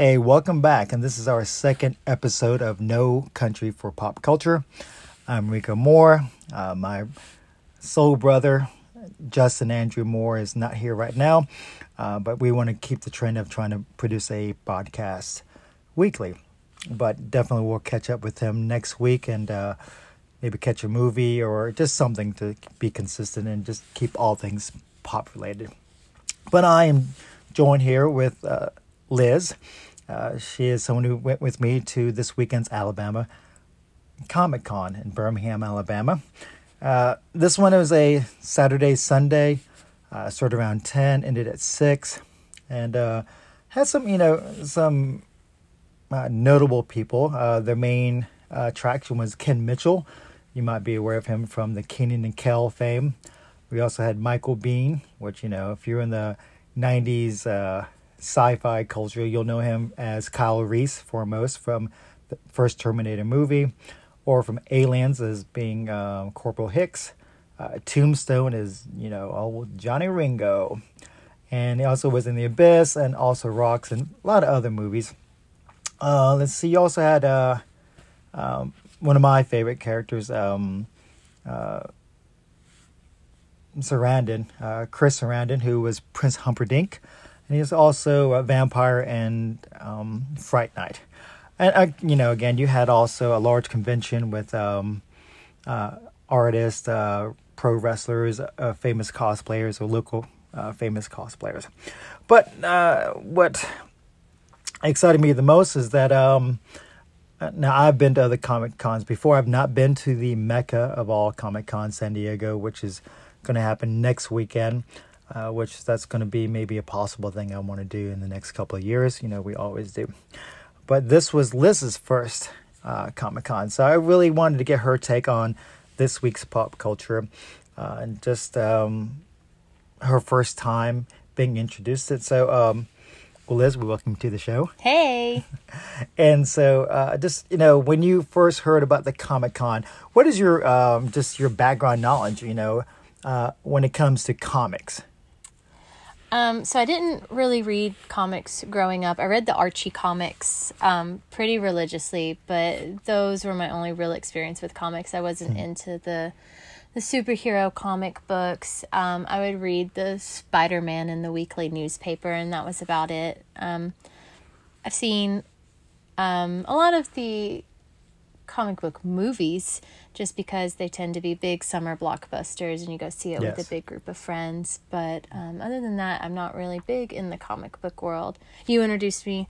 Hey, welcome back, and this is our second episode of No Country for Pop Culture. I'm Rico Moore. Uh, my soul brother, Justin Andrew Moore, is not here right now, uh, but we want to keep the trend of trying to produce a podcast weekly. But definitely we'll catch up with him next week and uh, maybe catch a movie or just something to be consistent and just keep all things pop related. But I am joined here with uh, Liz. Uh, she is someone who went with me to this weekend's Alabama Comic Con in Birmingham, Alabama. Uh, this one was a Saturday, Sunday, uh, started around 10, ended at 6, and uh, had some, you know, some uh, notable people. Uh, their main attraction was Ken Mitchell. You might be aware of him from the Kenan and Kel fame. We also had Michael Biehn, which, you know, if you're in the 90s sci-fi culture, you'll know him as Kyle Reese, foremost from the first Terminator movie, or from Aliens as being um, Corporal Hicks. Uh, Tombstone is you know old Johnny Ringo, and he also was in The Abyss and also Rocks and a lot of other movies. Uh, let's see. You also had uh, um, one of my favorite characters, um, uh, Sarandon, uh, Chris Sarandon, who was Prince Humperdinck and he's also a vampire and um, Fright Night. And uh, you know, again, you had also a large convention with um, uh, artists, uh, pro wrestlers, uh, famous cosplayers, or local uh, famous cosplayers. But uh, what excited me the most is that um, now I've been to other comic cons before. I've not been to the mecca of all comic cons, San Diego, which is going to happen next weekend uh, which that's going to be maybe a possible thing I want to do in the next couple of years. You know, we always do. But this was Liz's first uh, Comic Con, so I really wanted to get her take on this week's pop culture uh, and just um, her first time being introduced to it. So, um, well, Liz, we welcome you to the show. Hey. and so, uh, just you know, when you first heard about the Comic Con, what is your um, just your background knowledge? You know, uh, when it comes to comics. Um, so I didn't really read comics growing up. I read the Archie comics um, pretty religiously, but those were my only real experience with comics. I wasn't mm. into the the superhero comic books. Um, I would read the Spider Man in the weekly newspaper, and that was about it. Um, I've seen um, a lot of the comic book movies just because they tend to be big summer blockbusters and you go see it yes. with a big group of friends. But um, other than that, I'm not really big in the comic book world. You introduced me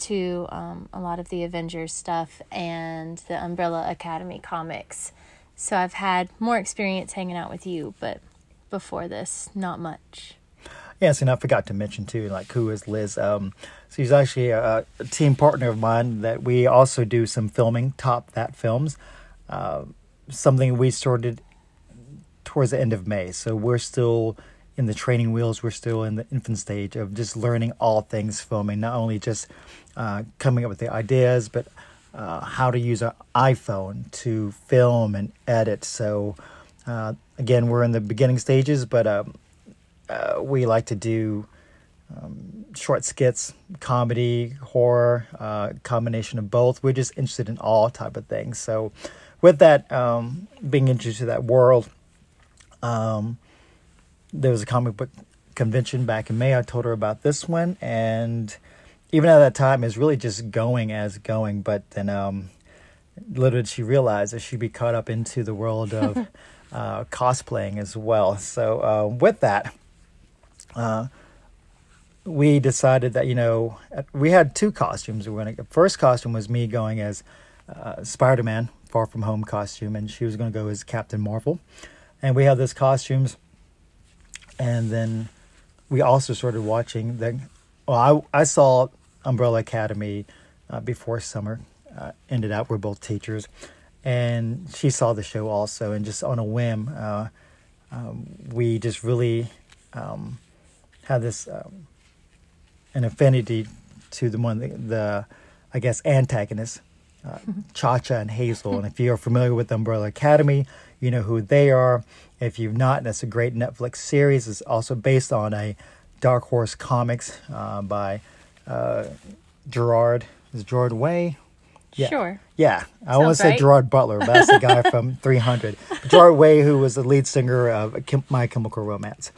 to um, a lot of the Avengers stuff and the Umbrella Academy comics. So I've had more experience hanging out with you, but before this, not much. Yes, and I forgot to mention too, like who is Liz? Um, she's actually a, a, team partner of mine that we also do some filming, Top That Films. Uh, something we started towards the end of May. So we're still in the training wheels. We're still in the infant stage of just learning all things filming, not only just uh, coming up with the ideas, but uh, how to use an iPhone to film and edit. So uh, again, we're in the beginning stages, but um, uh, we like to do um, short skits, comedy, horror, uh, combination of both. We're just interested in all type of things. So with that um, being introduced to that world, um, there was a comic book convention back in May. I told her about this one, and even at that time, it's really just going as going. But then, um, little did she realize that she'd be caught up into the world of uh, cosplaying as well. So, uh, with that, uh, we decided that you know we had two costumes. We were going to. First costume was me going as uh, Spider Man Far From Home costume, and she was going to go as Captain Marvel. And we had those costumes, and then we also started watching the. Well, I I saw Umbrella Academy uh, before summer uh, ended up. We're both teachers, and she saw the show also, and just on a whim, uh, um, we just really um, had this um, an affinity to the one the, the I guess antagonist uh, Cha Cha and Hazel. and if you're familiar with Umbrella Academy, you know who they are. If you've not, that's a great Netflix series. It's also based on a Dark Horse comics uh, by uh, Gerard. Is Gerard Way? Yeah. Sure. Yeah, I want to say. Gerard Butler, but that's the guy from 300. Gerard Way, who was the lead singer of My Chemical Romance.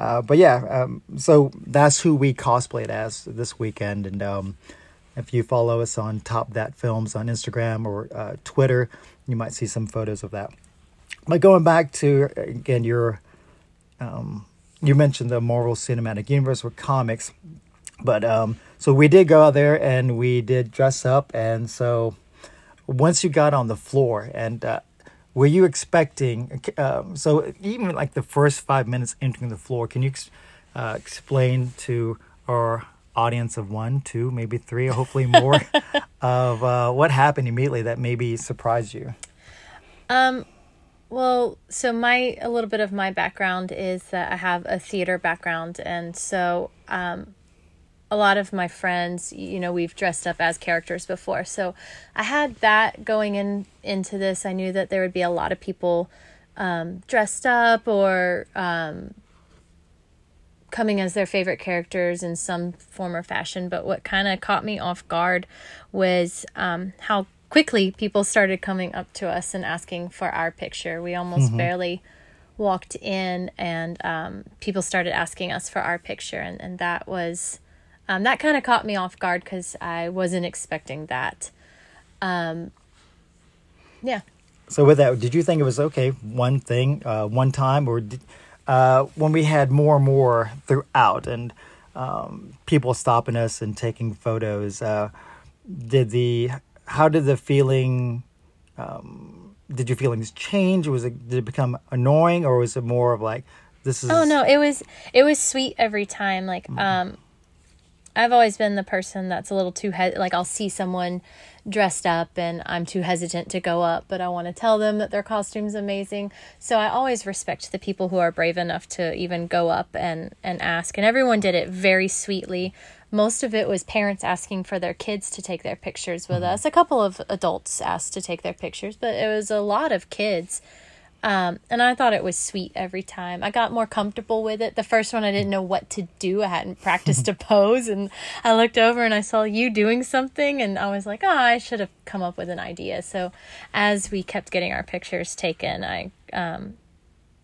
Uh, but yeah, um, so that's who we cosplayed as this weekend. And um, if you follow us on Top That Films on Instagram or uh, Twitter, you might see some photos of that. But going back to again, your um, you mentioned the Marvel Cinematic Universe with comics, but um, so we did go out there and we did dress up, and so once you got on the floor and uh, were you expecting um, so even like the first five minutes entering the floor can you uh, explain to our audience of one two maybe three or hopefully more of uh, what happened immediately that maybe surprised you? Um, well, so my a little bit of my background is that I have a theater background, and so um, a lot of my friends, you know, we've dressed up as characters before. So I had that going in into this. I knew that there would be a lot of people um, dressed up or um, coming as their favorite characters in some form or fashion. But what kind of caught me off guard was um, how quickly people started coming up to us and asking for our picture. We almost barely walked in, and um, people started asking us for our picture, and, and that was um, that kind of caught me off guard because I wasn't expecting that. Um, yeah. so with that did you think it was okay one thing uh, one time or did, uh, when we had more and more throughout and um, people stopping us and taking photos uh, did the how did the feeling um, did your feelings change was it did it become annoying or was it more of like this is Oh no, it was it was sweet every time. Like um I've always been the person that's a little too he- like I'll see someone dressed up and I'm too hesitant to go up, but I want to tell them that their costume's amazing. So I always respect the people who are brave enough to even go up and and ask. And everyone did it very sweetly. Most of it was parents asking for their kids to take their pictures with mm-hmm. us. A couple of adults asked to take their pictures, but it was a lot of kids. Um, and I thought it was sweet every time. I got more comfortable with it. The first one, I didn't know what to do. I hadn't practiced a pose, and I looked over and I saw you doing something, and I was like, "Oh, I should have come up with an idea." So, as we kept getting our pictures taken, I um,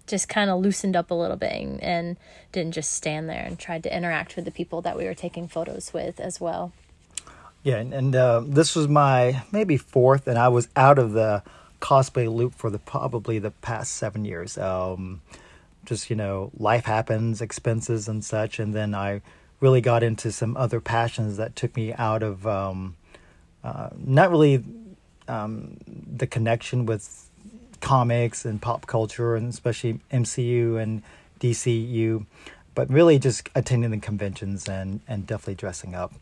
just kind of loosened up a little bit and, and didn't just stand there and tried to interact with the people that we were taking photos with as well. Yeah, and, and uh, this was my maybe fourth, and I was out of the cosplay loop for the probably the past seven years. Um, just you know, life happens, expenses and such, and then I really got into some other passions that took me out of um, uh, not really um, the connection with comics and pop culture, and especially MCU and DCU, but really just attending the conventions and and definitely dressing up.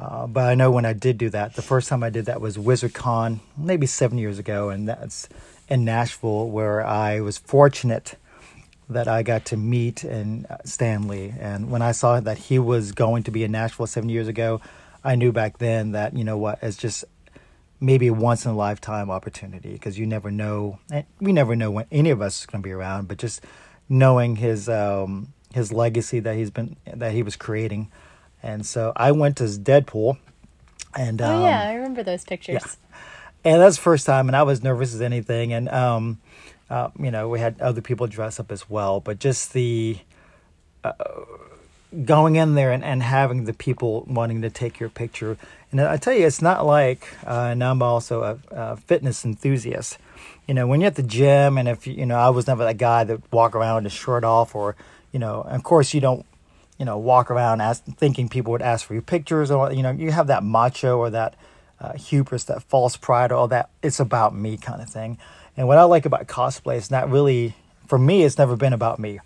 Uh, but I know when I did do that, the first time I did that was WizardCon, maybe seven years ago, and that's in Nashville, where I was fortunate that I got to meet and uh, Stan Lee. And when I saw that he was going to be in Nashville seven years ago, I knew back then that you know what, it's just maybe a once in a lifetime opportunity because you never know. and We never know when any of us is going to be around, but just knowing his um, his legacy that he's been that he was creating. And so I went as Deadpool, and um, oh yeah, I remember those pictures. yeah. and that's the first time, and I was nervous as anything. And um, uh, you know, we had other people dress up as well, but just the uh, going in there and, and having the people wanting to take your picture. And I tell you, it's not like, uh, and I'm also a, a fitness enthusiast. You know, when you're at the gym, and if you know, I was never that guy that walk around with his shirt off, or you know, of course you don't you know, walk around ask, thinking people would ask for your pictures, or you know, you have that macho or that uh, hubris, that false pride, or all that it's about me kind of thing. And what I like about cosplay is not really, for me, it's never been about me.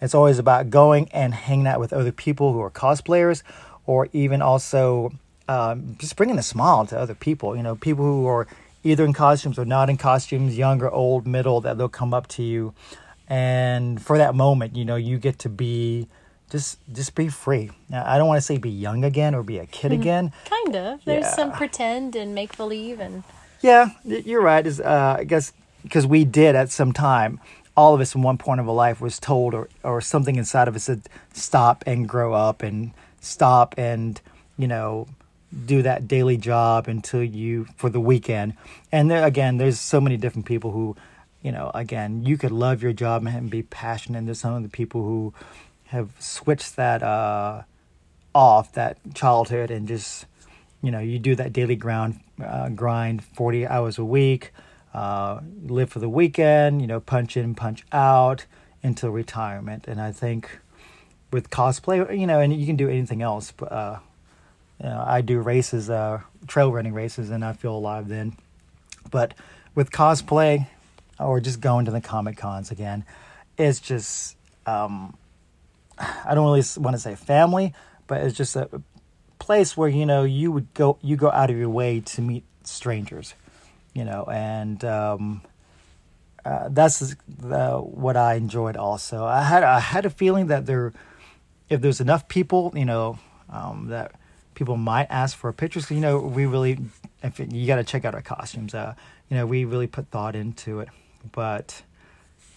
It's always about going and hanging out with other people who are cosplayers, or even also um, just bringing a smile to other people. You know, people who are either in costumes or not in costumes, young or old, middle, that they'll come up to you, and for that moment, you know, you get to be just just be free. Now, I don't want to say be young again or be a kid again. Kind of. There's Yeah. some pretend and make believe and Yeah, you're right. Is uh, I guess because we did at some time, all of us in one point of our life was told, or or something inside of us said, stop and grow up, and stop and you know do that daily job until you for the weekend. And there, again, there's so many different people who, you know, again, you could love your job and be passionate. And there's some of the people who have switched that uh, off that childhood and just, you know, you do that daily ground uh, grind, 40 hours a week, uh, live for the weekend, you know, punch in, punch out until retirement. And I think with cosplay, you know, and you can do anything else, but uh, you know, I do races, uh, trail running races, and I feel alive then. But with cosplay, or just going to the comic cons again, it's just um, I don't really want to say family, but it's just a place where you know you would go you go out of your way to meet strangers, you know, and um, uh, that's what I enjoyed. Also, I had I had a feeling that there, if there's enough people, you know, um, that people might ask for pictures. You know, we really, if it, you got to check out our costumes. Uh, you know, we really put thought into it, but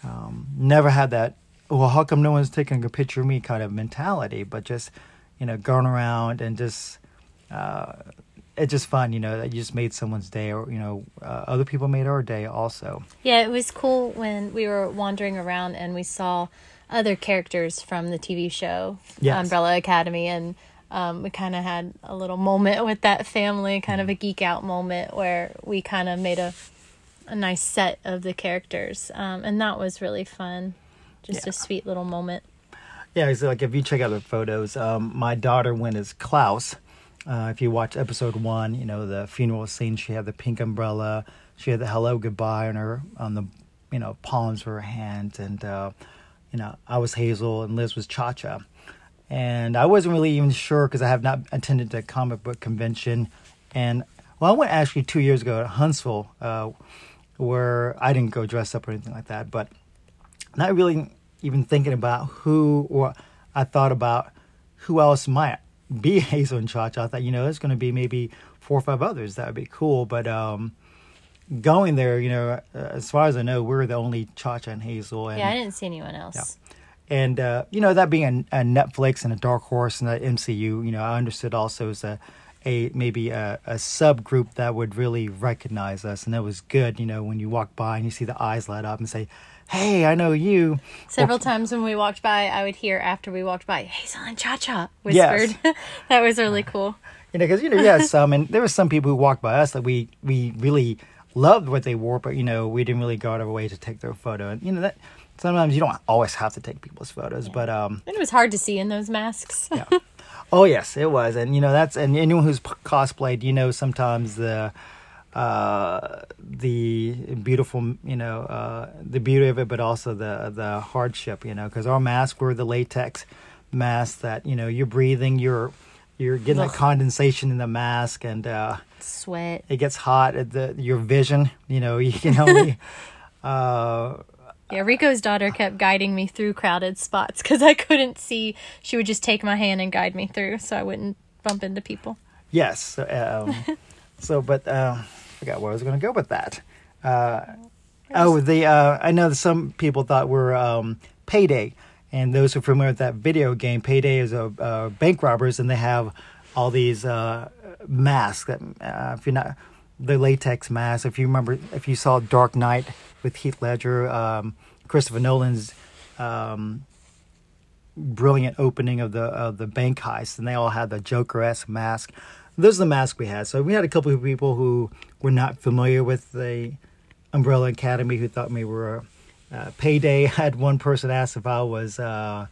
um, never had that. Well, how come no one's taking a picture of me? Kind of mentality, but just you know, going around and just. Uh, it's just fun, you know, that you just made someone's day, or you know, uh, other people made our day also. Yeah, it was cool when we were wandering around and we saw other characters from the TV show Yes. Umbrella Academy, and um, we kind of had a little moment with that family, kind of a geek out moment where we kind of made a a nice set of the characters, um, and that was really fun. Just Yeah. a sweet little moment. Yeah, so like if you check out the photos, um, my daughter went as Klaus. Uh, if you watch episode one, you know the funeral scene. She had the pink umbrella. She had the hello goodbye on her on the you know palms of her hands, and uh, you know I was Hazel and Liz was Cha Cha, and I wasn't really even sure because I have not attended a comic book convention, and well I went actually two years ago at Huntsville, uh, where I didn't go dressed up or anything like that, but not really even thinking about who or I thought about who else might be Hazel and Cha Cha. I thought, you know, there's going to be maybe four or five others. That would be cool. But um, going there, you know, uh, as far as I know, we're the only Cha Cha and Hazel. And, Yeah, I didn't see anyone else. Yeah. and uh, you know, that being a, a Netflix and a Dark Horse and the MCU, you know, I understood also as a a maybe a, a subgroup that would really recognize us, and that was good. You know, when you walk by and you see the eyes light up and say, "Hey, I know you." Several times when we walked by, I would hear after we walked by, Hazel and Cha Cha Yes. whispered. that was really cool. You know, because you know, yes, some and there were some people who walked by us that we we really loved what they wore, but you know, we didn't really go out of our way to take their photo. And you know that sometimes you don't always have to take people's photos, but um, And it was hard to see in those masks. yeah. Oh yes, it was, and you know that's and anyone who's p- cosplayed, you know, sometimes the uh the beautiful you know uh the beauty of it but also the the hardship you know because our masks were the latex masks that you know you're breathing you're you're getting that condensation in the mask and uh Sweat. it gets hot at the your vision you know you can only uh Yeah, Rico's daughter kept guiding me through crowded spots because I couldn't see. She would just take my hand and guide me through so I wouldn't bump into people. Yes. Um, so, but uh, forgot where I was going to go with that. Uh, oh, the uh, I know some people thought we're um, Payday, and those who are familiar with that video game, Payday is a uh, bank robbers, and they have all these uh, masks that uh, if you're not the latex mask. If you remember, if you saw Dark Knight with Heath Ledger, um, Christopher Nolan's. Um, brilliant opening of the of the bank heist, and they all had the Joker esque mask. Those are the masks we had. So we had a couple of people who were not familiar with the Umbrella Academy who thought we were uh, Payday. I had one person ask if I was uh,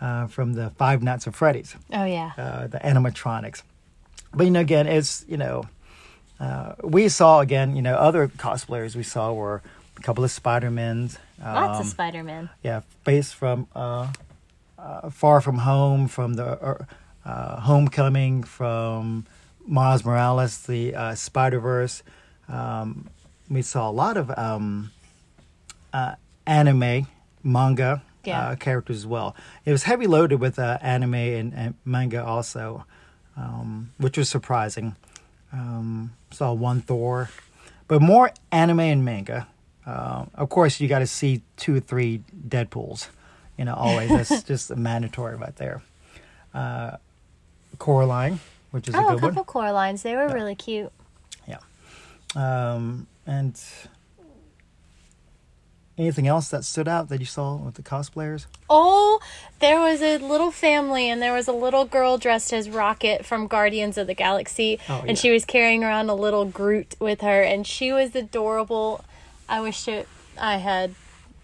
uh, from the Five Nights at Freddy's, Oh, yeah. uh, the animatronics. But you know, again, it's you know, uh, we saw again, you know, other cosplayers we saw were a couple of Spider. Lots um, of Spider Man. yeah, based from uh, uh, Far From Home, from the uh, Homecoming, from Miles Morales, the uh, Spider Verse. Um, we saw a lot of um, uh, anime, manga Yeah. uh, characters as well. It was heavy loaded with uh, anime and, and manga also, um, which was surprising. Um, saw one Thor, but more anime and manga. Uh, of course, you got to see two or three Deadpool's. You know, always that's just mandatory right there. Uh, Coraline, which is Oh, a good one. couple Coralines. They were really cute. Yeah. Um, and anything else that stood out that you saw with the cosplayers? Oh, there was a little family, and there was a little girl dressed as Rocket from Guardians of the Galaxy, Oh, yeah. and she was carrying around a little Groot with her, and she was adorable. I wish it, I had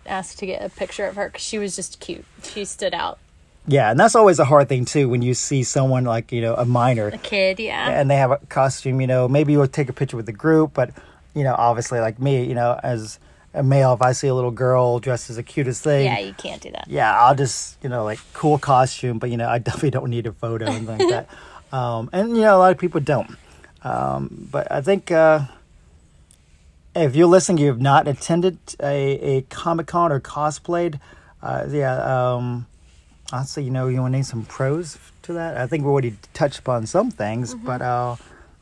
asked to get a picture of her because she was just cute. She stood out. Yeah, and that's always a hard thing too when you see someone like you know a minor A kid, yeah. and they have a costume. You know, maybe you'll take a picture with the group, but you know, obviously, like me, you know, as a male, if I see a little girl dressed as the cutest thing, Yeah, you can't do that. yeah, I'll just you know like cool costume, but you know I definitely don't need a photo and like that. Um, and you know a lot of people don't. Um, but I think uh, if you're listening, you have not attended a, a Comic Con or cosplayed, uh, yeah, um, I'd you know you want to name some pros to that. I think we already touched upon some things, but uh,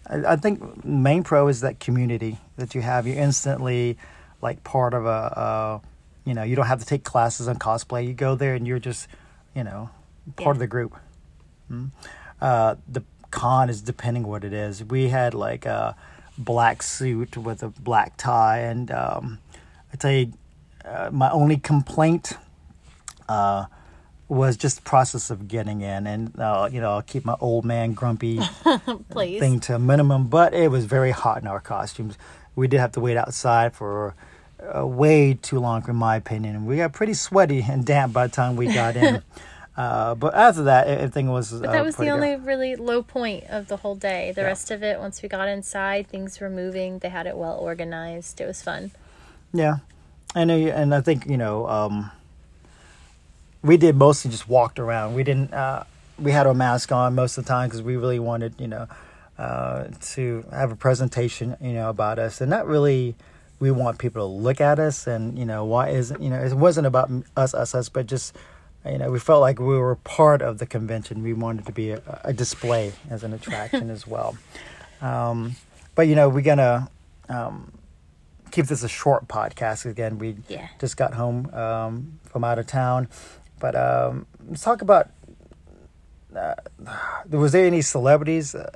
I, I think main pro is that community that you have. You're instantly like part of a. Uh, you know, you don't have to take classes on cosplay. You go there and you're just, you know, part of the group. Mm. Uh, the con is depending what it is. We had like a black suit with a black tie, and um, I tell you, uh, my only complaint uh, was just the process of getting in, and uh, you know, I'll keep my old man grumpy thing to a minimum. But it was very hot in our costumes. We did have to wait outside for uh, way too long, in my opinion, and we got pretty sweaty and damp by the time we got in. uh, but after that, everything was. But that was the only really low point of the whole day. The Yeah. rest of it, once we got inside, things were moving. They had it well organized. It was fun. Yeah, and uh, and I think you know um, we did mostly just walked around. We didn't. Uh, we had our mask on most of the time because we really wanted you know uh, to have a presentation you know about us, and not really. We want people to look at us, and you know why isn't you know it wasn't about us us us, but just you know we felt like we were part of the convention. We wanted to be a, a display as an attraction as well. Um, but you know we're gonna um, keep this a short podcast again. We Yeah. just got home um, from out of town, but um, let's talk about. Uh, was there any celebrities? Uh,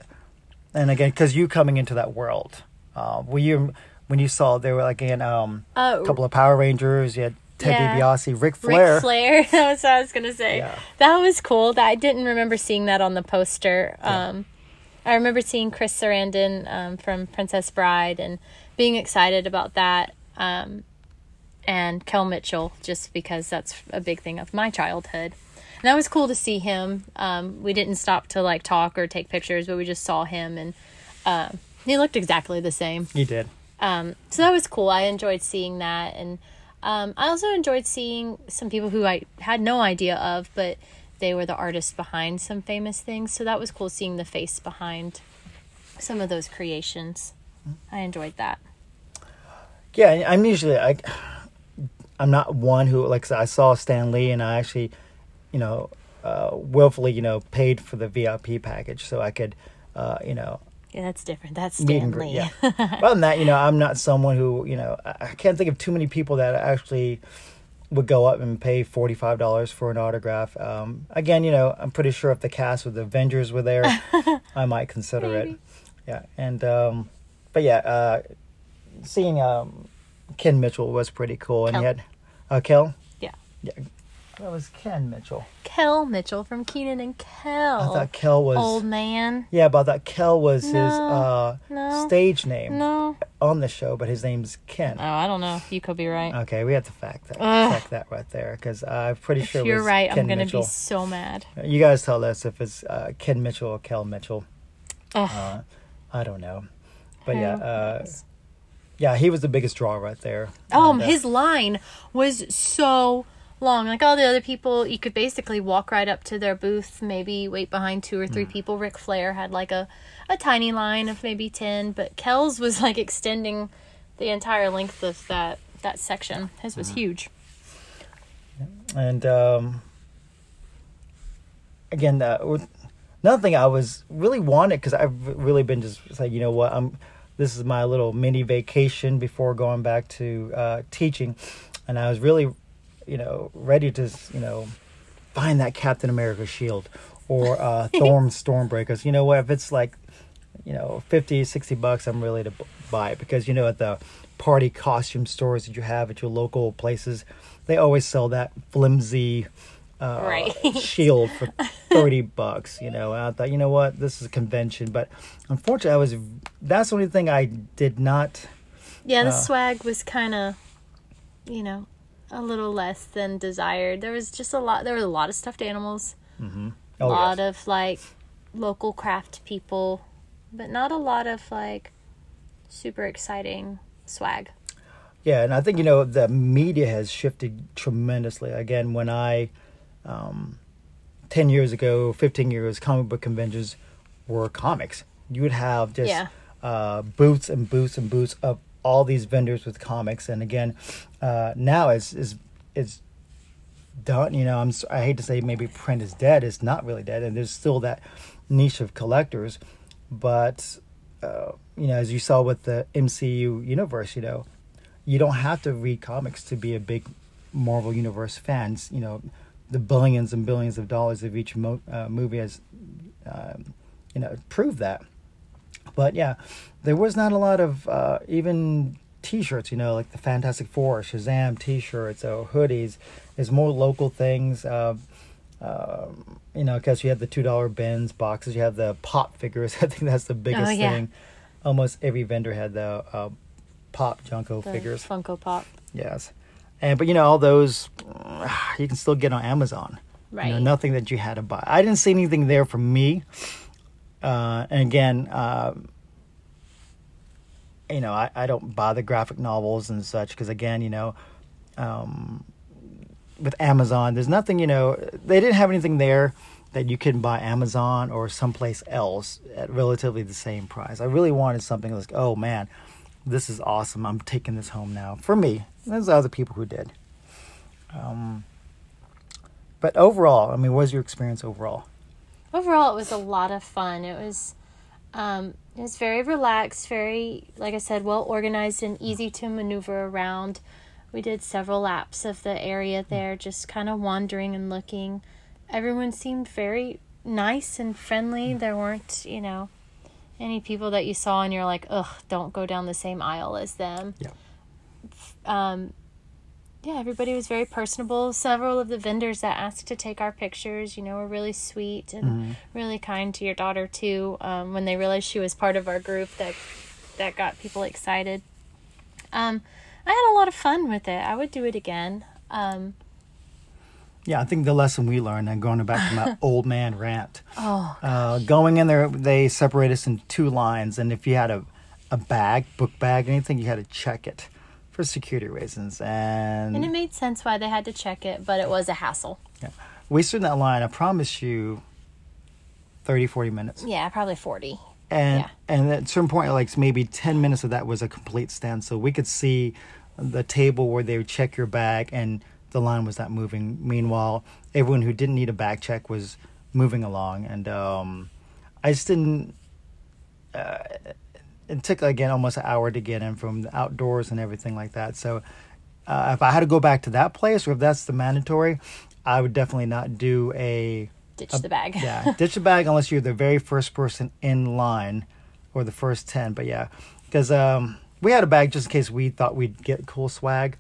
and again, because you coming into that world, uh, were you when you saw there were like um, Uh, a couple of Power Rangers? You had Ted Yeah. DiBiase, Ric Flair. Ric Flair. that was what I was gonna say. Yeah. That was cool. That I didn't remember seeing that on the poster. Um, I remember seeing Chris Sarandon um, from Princess Bride and being excited about that. Um, and Kel Mitchell, just because that's a big thing of my childhood. And that was cool to see him. Um, we didn't stop to like talk or take pictures, but we just saw him, and um, he looked exactly the same. He did. Um, so that was cool. I enjoyed seeing that, and um, I also enjoyed seeing some people who I had no idea of, but they were the artists behind some famous things. So that was cool seeing the face behind some of those creations. I enjoyed that. Yeah, I'm usually I, I'm not one who like I saw Stan Lee and I actually, you know, uh, willfully you know paid for the VIP package so I could, uh, you know, Yeah, that's different. That's Stan. Lee. Yeah. Other than that, you know, I'm not someone who you know I, I can't think of too many people that actually would go up and pay forty five dollars for an autograph. Um, again, you know, I'm pretty sure if the cast of the Avengers were there, I might consider it. Yeah, and um, but yeah, uh, seeing um, Ken Mitchell was pretty cool, and he had uh, Kel. Yeah. Yeah, that was Ken Mitchell. Kel Mitchell from Kenan and Kel. I thought Kel was. Old man. Yeah, but I thought Kel was his uh, no, stage name No. on the show, but his name's Ken. Oh, I don't know. You could be right. Okay, we have to fact that, Ugh. check that right there because I'm pretty if sure it you're right, Ken I'm gonna Mitchell. be so mad. You guys tell us if it's uh, Ken Mitchell or Kel Mitchell. Ugh. Uh, I don't know, but yeah, Who uh? Yeah, he was the biggest draw right there. Oh, And, uh, his line was so long. Like all the other people, you could basically walk right up to their booth, maybe wait behind two or three people. Ric Flair had like a, a tiny line of maybe 10, but Kel's was like extending the entire length of that, that section. His was huge. and um, again, uh, another thing I was really wanted because I've really been just saying, you know what, I'm. This is my little mini vacation before going back to uh, teaching, and I was really, you know, ready to, you know, find that Captain America shield or uh, Thorn Stormbreakers. You know what? If it's like, you know, 50, 60 bucks, I'm really to buy it because you know at the party costume stores that you have at your local places, they always sell that flimsy uh, Right. shield for 30 bucks, you know. And I thought, you know what, this is a convention, but unfortunately, I was that's the only thing I did not. Yeah, the Uh, swag was kind of, you know, a little less than desired. There was just a lot. There were a lot of stuffed animals, a Oh, lot yes. of like local craft people, but not a lot of like super exciting swag. Yeah, and I think you know the media has shifted tremendously. Again, when I, um, ten years ago, fifteen years, comic book conventions were comics. You would have just Yeah. uh, booths and booths and booths of all these vendors with comics. And again, uh, now it's is it's done. You know, I'm I hate to say maybe print is dead. It's not really dead, and there's still that niche of collectors. But uh, you know, as you saw with the MCU universe, you know, you don't have to read comics to be a big Marvel Universe fan. You know, the billions and billions of dollars of each mo- uh, movie has, um, you know, proved that. But yeah, there was not a lot of uh, even T-shirts. You know, like the Fantastic Four, Shazam T-shirts, or hoodies. There's more local things. Uh, um, you know, because you have the two dollar bins boxes. You have the pop figures. I think that's the biggest oh, yeah. thing. Almost every vendor had the uh, pop Funko The figures. Funko Pop. Yes, and but you know all those you can still get on Amazon. You know, Right. nothing that you had to buy. I didn't see anything there for me. Uh, and again, uh, you know, I, I don't buy the graphic novels and such because again, you know, um, with Amazon, there's nothing. You know, they didn't have anything there that you can buy Amazon or someplace else at relatively the same price. I really wanted something like, oh man, this is awesome. I'm taking this home now. For me, there's other people who did. Um, but overall, I mean, what was your experience overall? overall it was a lot of fun. It was um it was very relaxed very like i said well organized and easy to maneuver around. We did several laps of the area there just kind of wandering and looking. Everyone seemed very nice and friendly. There weren't you know any people that you saw and you're like ugh don't go down the same aisle as them. Yeah. Um yeah, everybody was very personable. Several of the vendors that asked to take our pictures, you know, were really sweet and really kind to your daughter too. Um, when they realized she was part of our group, that that got people excited. Um, I had a lot of fun with it. I would do it again. Um, Yeah, I think the lesson we learned, and going back to my old man rant, oh, uh, going in there, they separate us in two lines, and if you had a, a bag, book bag, anything, you had to check it for security reasons. And, and it made sense why they had to check it, but it was a hassle. yeah, we stood in that line. I promise you, 30, 40 minutes. Yeah, probably forty. and Yeah. and at a certain point like maybe 10 minutes of that was a complete standstill we could see the table where they would check your bag and the line was not moving meanwhile everyone who didn't need a bag check was moving along and um i just didn't uh, it took again almost an hour to get in from the outdoors and everything like that so uh, if i had to go back to that place or if that's the mandatory i would definitely not do a Ditch the bag. yeah, ditch the bag unless you're the very first person in line or the first 10. But yeah, because um, we had a bag just in case we thought we'd get cool swag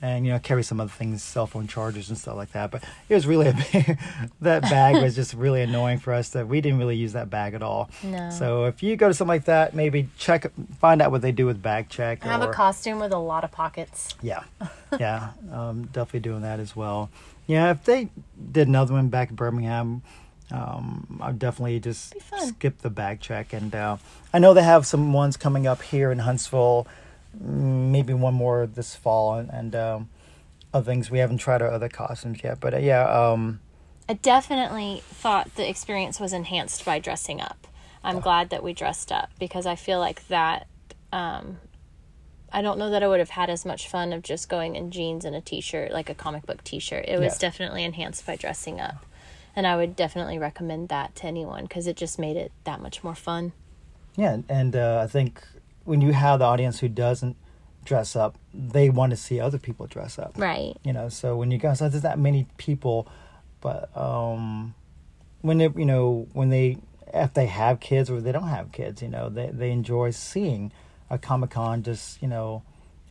and, you know, carry some other things, cell phone chargers and stuff like that. But it was really, a big, that bag was just really annoying for us that we didn't really use that bag at all. No. So if you go to something like that, maybe check, find out what they do with bag check. Have or, a costume with a lot of pockets. yeah, yeah, um, definitely doing that as well. Yeah, if they did another one back in Birmingham, um, I'd definitely just skip the bag check. And uh, I know they have some ones coming up here in Huntsville, maybe one more this fall, and, and um, other things. We haven't tried our other costumes yet, but uh, yeah, um, I definitely thought the experience was enhanced by dressing up. I'm glad that we dressed up because I feel like that. Um, I don't know that I would have had as much fun of just going in jeans and a t-shirt, like a comic book t-shirt. It was Yes. definitely enhanced by dressing up, and I would definitely recommend that to anyone because it just made it that much more fun. yeah, and uh, I think when you have the audience who doesn't dress up, they want to see other people dress up. Right. you know so when you guys there's that many people but um when they, you know, when they, if they have kids or they don't have kids, you know, they, they enjoy seeing a Comic Con just, you know,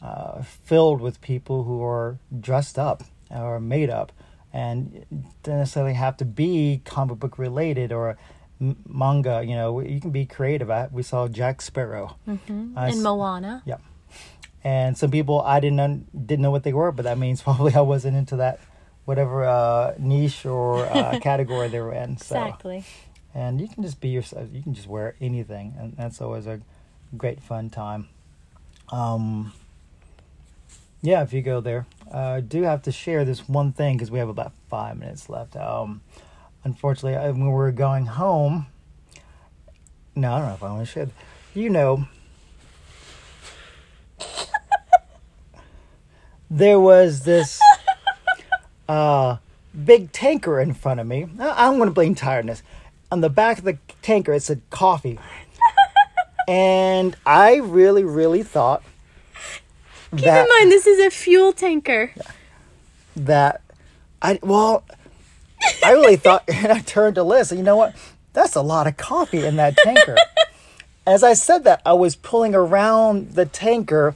uh, filled with people who are dressed up or made up and don't necessarily have to be comic book related or m- manga. You know, you can be creative. I, we saw Jack Sparrow. Mm-hmm. And s- Moana. Yeah. And some people I didn't un- didn't know what they were, but that means probably I wasn't into that whatever uh, niche or uh, category they were in. So. Exactly. And you can just be yourself. You can just wear anything, and that's always a great fun time. Um, yeah, if you go there, uh, I do have to share this one thing because we have about five minutes left. Um, unfortunately, when we were going home, no, I don't know if I want to share. You know, there was this uh, big tanker in front of me. I- I'm going to blame tiredness. On the back of the tanker, it said coffee. and I really, really thought Keep in mind, this is a fuel tanker. that I well, I really thought, and I turned to Liz. You know what? That's a lot of coffee in that tanker. As I said that, I was pulling around the tanker,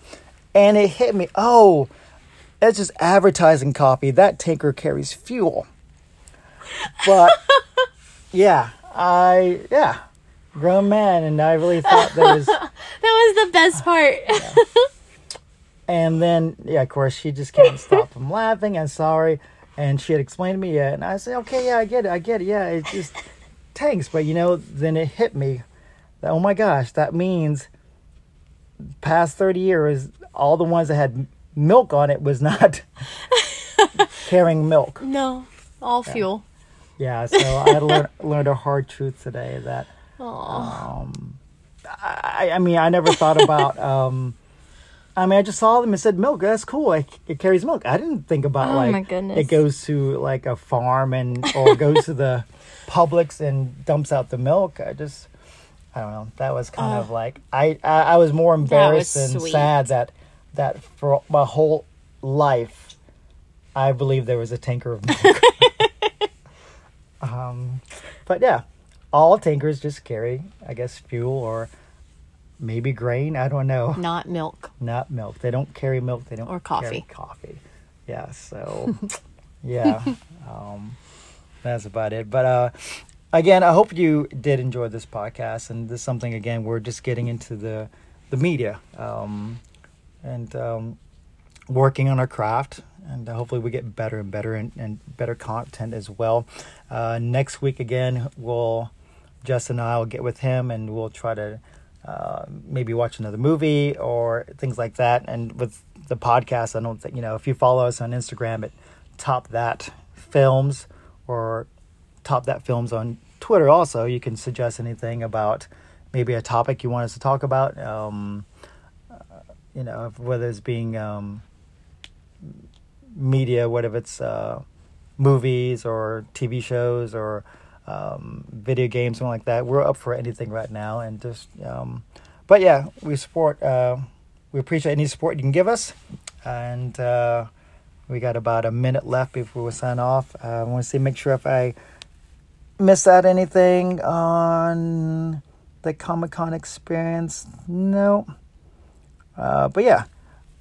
and it hit me. Oh, that's just advertising coffee. That tanker carries fuel. But yeah, I yeah, grown man, and I really thought that was. That was the best ah, part. And then, yeah, of course, she just can't stop from laughing. I'm sorry. And she had explained to me, yeah. And I said, okay, yeah, I get it. I get it. Yeah, it just tanks. But, you know, then it hit me that, oh my gosh, that means past 30 years, all the ones that had milk on it was not carrying milk. no, all fuel. Yeah, so I had learned, learned a hard truth today that Aw. I, I mean, I never thought about. Um, I mean, I just saw them and said milk. That's cool. It, it carries milk. I didn't think about Oh, like my goodness. it goes to like a farm and or goes to the Publix and dumps out the milk. I just, I don't know. That was kind of like I, I, I was more embarrassed and sweet. sad that that for my whole life, I believe there was a tanker of milk. um, but yeah, all tankers just carry, I guess, fuel or maybe grain. I don't know. Not milk. Not milk. They don't carry milk. They don't Or carry coffee. coffee. Yeah. So, yeah, um, that's about it. But uh, again, I hope you did enjoy this podcast. And this is something again we're just getting into the the media um, and um, working on our craft. And hopefully we get better and better and, and better content as well. Uh, next week again, we'll Justin and I will get with him and we'll try to uh, maybe watch another movie or things like that. And with the podcast, I don't think, you know, if you follow us on Instagram at Top That Films or Top That Films on Twitter also, you can suggest anything about maybe a topic you want us to talk about. Um, uh, you know, whether it's being um, media, whether it's uh, movies or TV shows or um, video games, something like that. We're up for anything right now, and just, um, but yeah, we support. Uh, we appreciate any support you can give us, and uh, we got about a minute left before we sign off. Uh, I want to see, make sure if I miss out anything on the Comic Con experience. No. Uh, but yeah,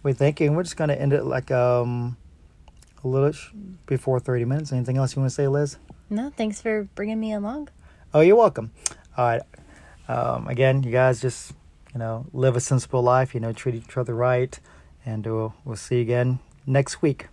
we thank you, and we're just gonna end it like um a little before thirty minutes. Anything else you want to say, Liz? No, thanks for bringing me along. Oh, you're welcome. All right. Um, again, you guys just you know live a sensible life. You know, treat each other right, and we'll we'll see you again next week.